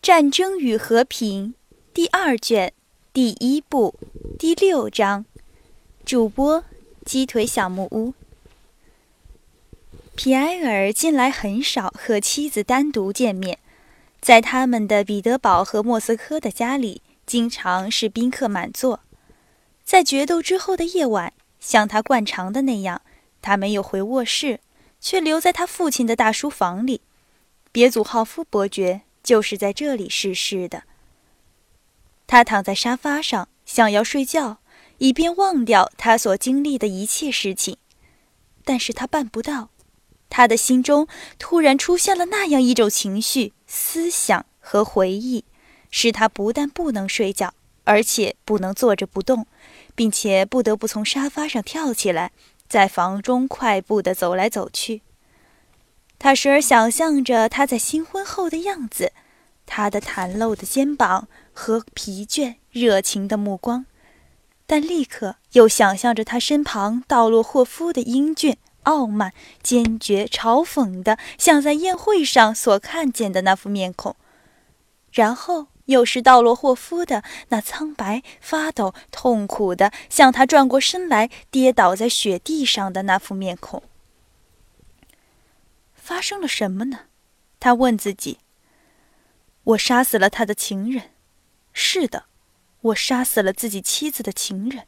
战争与和平》第二卷第一部第六章。主播：鸡腿小木屋。皮埃尔近来很少和妻子单独见面，在他们的彼得堡和莫斯科的家里，经常是宾客满座。在决斗之后的夜晚，像他惯常的那样，他没有回卧室，却留在他父亲的大书房里。别祖浩夫伯爵就是在这里逝世的。他躺在沙发上，想要睡觉，以便忘掉他所经历的一切事情，但是他办不到。他的心中突然出现了那样一种情绪、思想和回忆，使他不但不能睡觉，而且不能坐着不动。并且不得不从沙发上跳起来，在房中快步地走来走去。他时而想象着他在新婚后的样子，他的袒露的肩膀和疲倦、热情的目光，但立刻又想象着他身旁道洛霍夫的英俊、傲慢、坚决、嘲讽的，像在宴会上所看见的那副面孔，然后。又是道洛霍夫的那苍白、发抖、痛苦的，向他转过身来，跌倒在雪地上的那副面孔。发生了什么呢？他问自己。我杀死了他的情人。是的，我杀死了自己妻子的情人。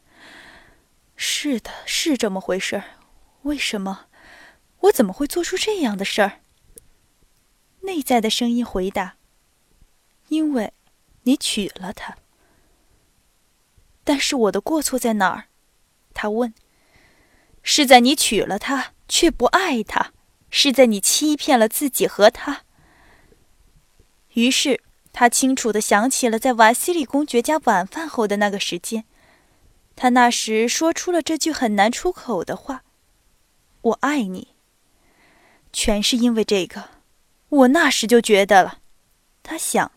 是的，是这么回事儿。为什么？我怎么会做出这样的事儿？内在的声音回答：“因为。”你娶了她，但是我的过错在哪儿？他问。是在你娶了她却不爱她，是在你欺骗了自己和他。于是他清楚的想起了在瓦西里公爵家晚饭后的那个时间，他那时说出了这句很难出口的话：“我爱你。”全是因为这个，我那时就觉得了。他想。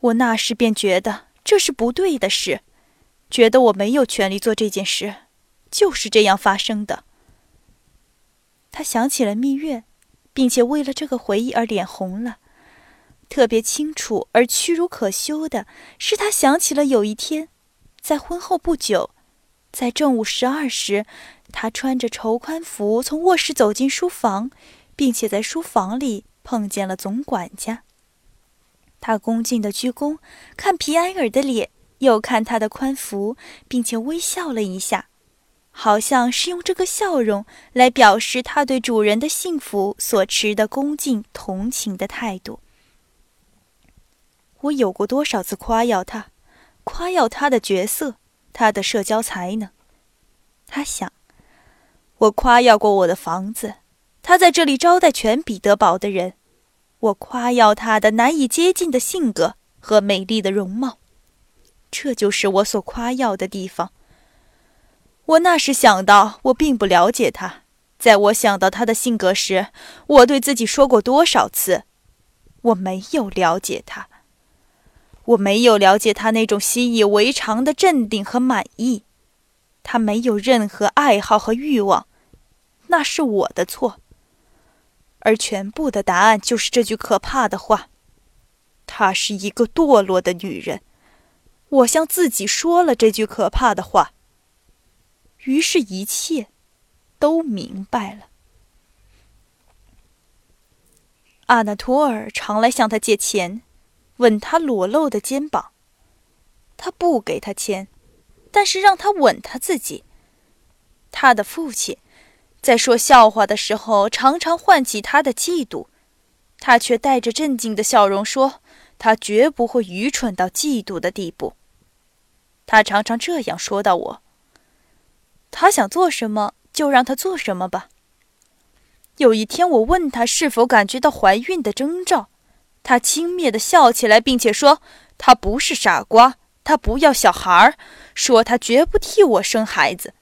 我那时便觉得这是不对的事，觉得我没有权利做这件事，就是这样发生的。他想起了蜜月，并且为了这个回忆而脸红了。特别清楚而屈辱可羞的是，他想起了有一天，在婚后不久，在正午十二时，他穿着绸宽服从卧室走进书房，并且在书房里碰见了总管家。他恭敬的鞠躬，看皮埃尔的脸，又看他的宽服，并且微笑了一下，好像是用这个笑容来表示他对主人的幸福所持的恭敬同情的态度。我有过多少次夸耀他，夸耀他的角色，他的社交才能？他想，我夸耀过我的房子，他在这里招待全彼得堡的人。我夸耀他的难以接近的性格和美丽的容貌，这就是我所夸耀的地方。我那时想到，我并不了解他。在我想到他的性格时，我对自己说过多少次：我没有了解他。我没有了解他那种习以为常的镇定和满意。他没有任何爱好和欲望，那是我的错。而全部的答案就是这句可怕的话：“她是一个堕落的女人。”我向自己说了这句可怕的话。于是，一切都明白了。阿纳托尔常来向他借钱，吻他裸露的肩膀。他不给他钱，但是让他吻他自己。他的父亲。在说笑话的时候，常常唤起他的嫉妒，他却带着镇静的笑容说：“他绝不会愚蠢到嫉妒的地步。”他常常这样说到我。他想做什么，就让他做什么吧。有一天，我问他是否感觉到怀孕的征兆，他轻蔑地笑起来，并且说：“他不是傻瓜，他不要小孩儿，说他绝不替我生孩子。”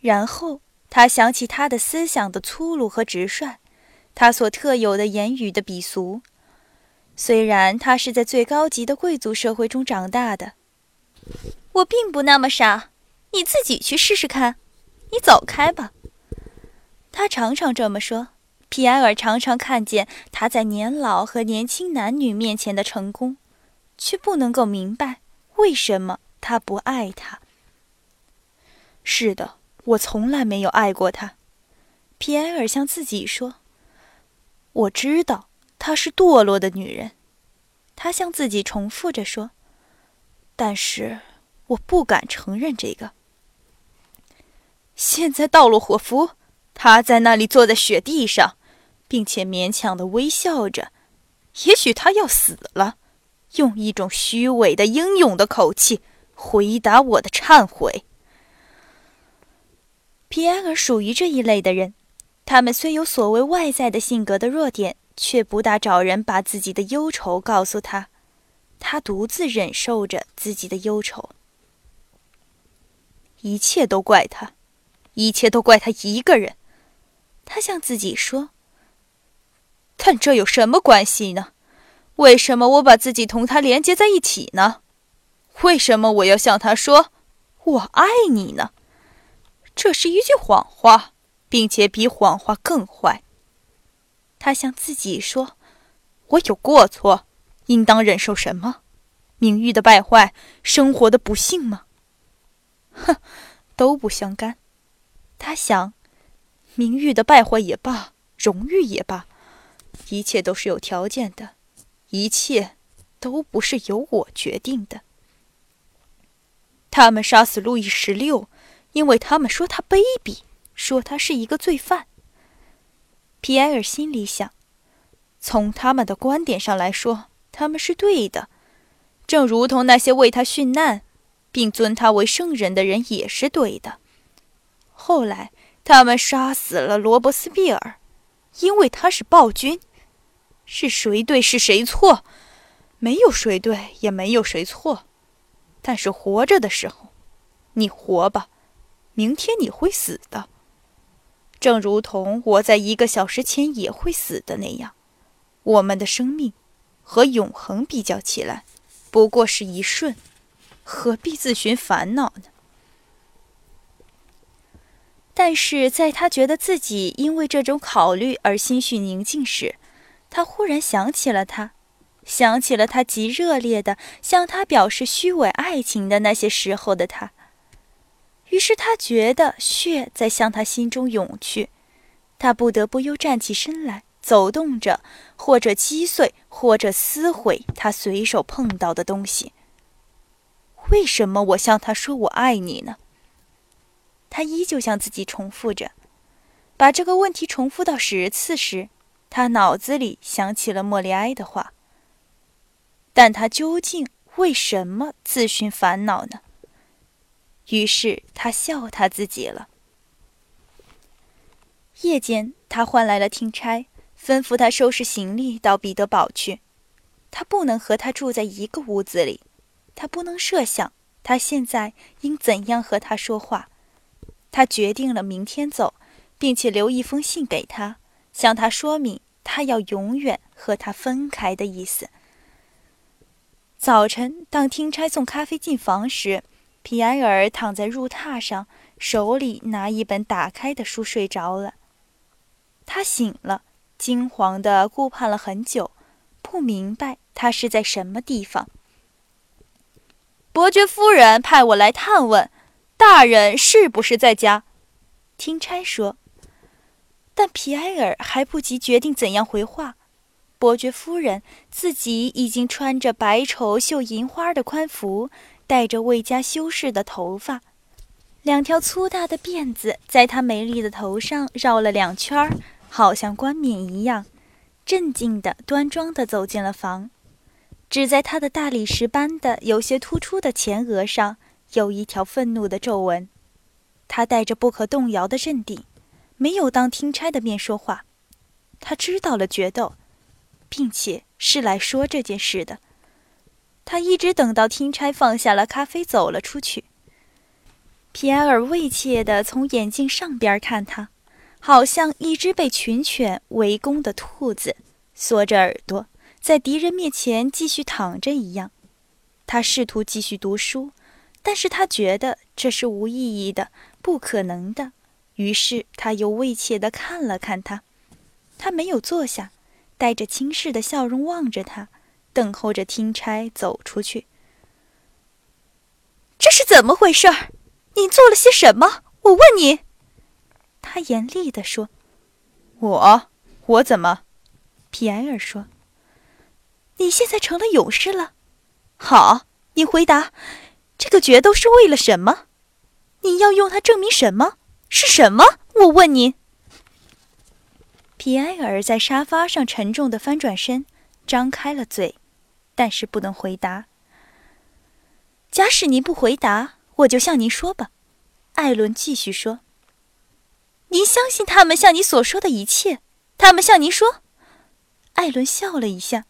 然后他想起他的思想的粗鲁和直率，他所特有的言语的鄙俗。虽然他是在最高级的贵族社会中长大的，我并不那么傻。你自己去试试看。你走开吧。他常常这么说，皮埃尔常常看见他在年老和年轻男女面前的成功，却不能够明白为什么他不爱她。是的，我从来没有爱过她。皮埃尔向自己说：“我知道她是堕落的女人。”他向自己重复着说：“但是我不敢承认这个。”现在到了火夫，他在那里坐在雪地上，并且勉强的微笑着。也许他要死了，用一种虚伪的英勇的口气回答我的忏悔。皮埃尔属于这一类的人，他们虽有所谓外在的性格的弱点，却不大找人把自己的忧愁告诉他，他独自忍受着自己的忧愁，一切都怪他。一切都怪他一个人，他向自己说。但这有什么关系呢？为什么我把自己同他连接在一起呢？为什么我要向他说“我爱你”呢？这是一句谎话，并且比谎话更坏。他向自己说：“我有过错，应当忍受什么？名誉的败坏，生活的不幸吗？哼，都不相干。”他想，名誉的败坏也罢，荣誉也罢，一切都是有条件的，一切都不是由我决定的。他们杀死路易十六，因为他们说他卑鄙，说他是一个罪犯。皮埃尔心里想，从他们的观点上来说，他们是对的，正如同那些为他殉难，并尊他为圣人的人也是对的。后来，他们杀死了罗伯斯庇尔，因为他是暴君。是谁对，是谁错？没有谁对，也没有谁错。但是活着的时候，你活吧，明天你会死的，正如同我在一个小时前也会死的那样。我们的生命和永恒比较起来，不过是一瞬，何必自寻烦恼呢？但是在他觉得自己因为这种考虑而心绪宁静时，他忽然想起了他，想起了他极热烈的向他表示虚伪爱情的那些时候的他。于是他觉得血在向他心中涌去，他不得不又站起身来，走动着，或者击碎，或者撕毁他随手碰到的东西。为什么我向他说我爱你呢？他依旧向自己重复着，把这个问题重复到十次时，他脑子里想起了莫里埃的话。但他究竟为什么自寻烦恼呢？于是他笑他自己了。夜间，他唤来了听差，吩咐他收拾行李到彼得堡去。他不能和他住在一个屋子里，他不能设想他现在应怎样和他说话。他决定了明天走，并且留一封信给他，向他说明他要永远和他分开的意思。早晨，当听差送咖啡进房时，皮埃尔躺在褥榻上，手里拿一本打开的书睡着了。他醒了，惊惶地顾盼了很久，不明白他是在什么地方。伯爵夫人派我来探问。大人是不是在家？听差说。但皮埃尔还不及决定怎样回话，伯爵夫人自己已经穿着白绸绣银花的宽服，戴着未加修饰的头发，两条粗大的辫子在她美丽的头上绕了两圈，好像冠冕一样，镇静的、端庄的走进了房。只在他的大理石般的、有些突出的前额上。有一条愤怒的皱纹，他带着不可动摇的镇定，没有当听差的面说话。他知道了决斗，并且是来说这件事的。他一直等到听差放下了咖啡，走了出去。皮埃尔畏怯地从眼镜上边看他，好像一只被群犬围攻的兔子，缩着耳朵，在敌人面前继续躺着一样。他试图继续读书。但是他觉得这是无意义的，不可能的。于是他又畏怯地看了看他。他没有坐下，带着轻视的笑容望着他，等候着听差走出去。这是怎么回事？你做了些什么？我问你。他严厉地说：“我，我怎么？”皮埃尔说：“你现在成了勇士了。好，你回答，这个决斗是为了什么？你要用它证明什么？是什么？我问你。”皮埃尔在沙发上沉重的翻转身，张开了嘴，但是不能回答。假使您不回答，我就向您说吧。”艾伦继续说。“您相信他们向你所说的一切？他们向您说？”艾伦笑了一下，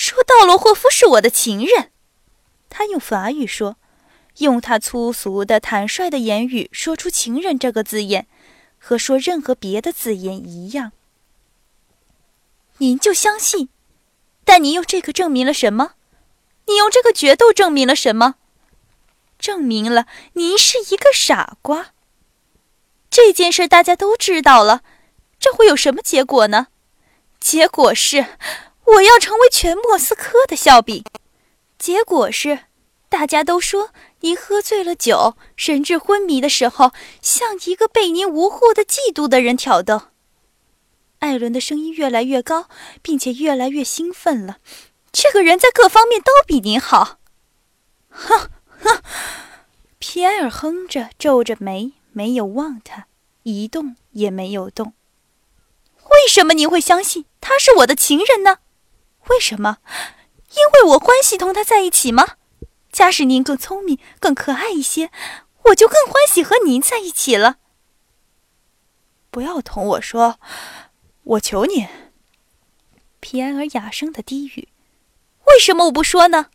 说：“道罗霍夫是我的情人。”他用法语说，用他粗俗的、坦率的言语说出“情人”这个字眼，和说任何别的字眼一样。您就相信？但您用这个证明了什么？你用这个决斗证明了什么？证明了您是一个傻瓜。这件事大家都知道了，这会有什么结果呢？结果是我要成为全莫斯科的笑柄。结果是大家都说您喝醉了酒，神志昏迷的时候，像一个被您无护的嫉妒的人挑逗。艾伦的声音越来越高，并且越来越兴奋了。这个人在各方面都比您好，哼哼！皮埃尔哼着，皱着眉，没有望他，一动也没有动。为什么您会相信他是我的情人呢？为什么？因为我欢喜同他在一起吗？假使您更聪明、更可爱一些，我就更欢喜和您在一起了。不要同我说，我求你。皮埃尔哑声的低语。为什么我不说呢？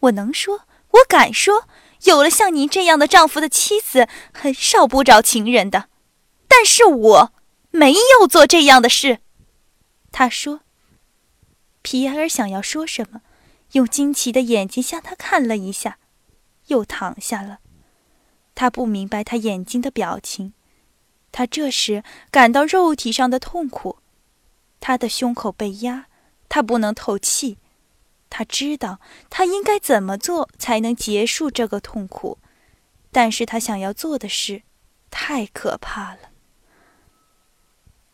我能说，我敢说。有了像您这样的丈夫的妻子，很少不找情人的。但是我没有做这样的事。他说。皮埃尔想要说什么，用惊奇的眼睛向他看了一下，又躺下了。他不明白他眼睛的表情。他这时感到肉体上的痛苦，他的胸口被压，他不能透气。他知道他应该怎么做才能结束这个痛苦，但是他想要做的事太可怕了。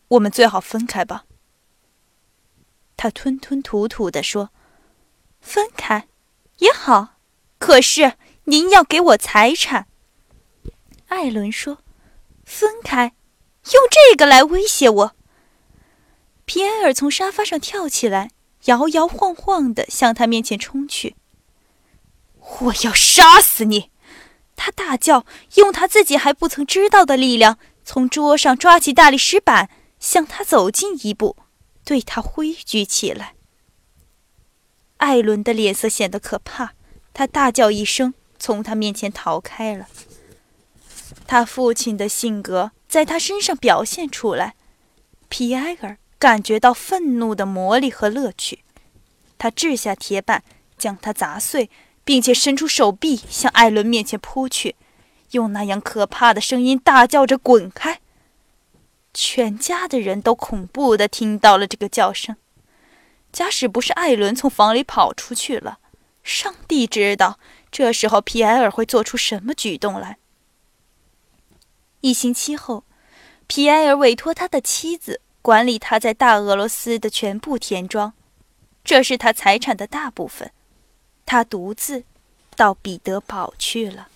我们最好分开吧。他吞吞吐吐地说：“分开也好，可是您要给我财产。”艾伦说：“分开，用这个来威胁我。”皮埃尔从沙发上跳起来。摇摇晃晃地向他面前冲去。我要杀死你！他大叫，用他自己还不曾知道的力量，从桌上抓起大理石板，向他走近一步，对他挥举起来。艾伦的脸色显得可怕，他大叫一声，从他面前逃开了。他父亲的性格在他身上表现出来。皮埃尔。感觉到愤怒的魔力和乐趣，他掷下铁板，将它砸碎，并且伸出手臂向艾伦面前扑去，用那样可怕的声音大叫着“滚开”。全家的人都恐怖的听到了这个叫声。假使不是艾伦从房里跑出去了，上帝知道这时候皮埃尔会做出什么举动来。一星期后，皮埃尔委托他的妻子。管理他在大俄罗斯的全部田庄，这是他财产的大部分。他独自到彼得堡去了。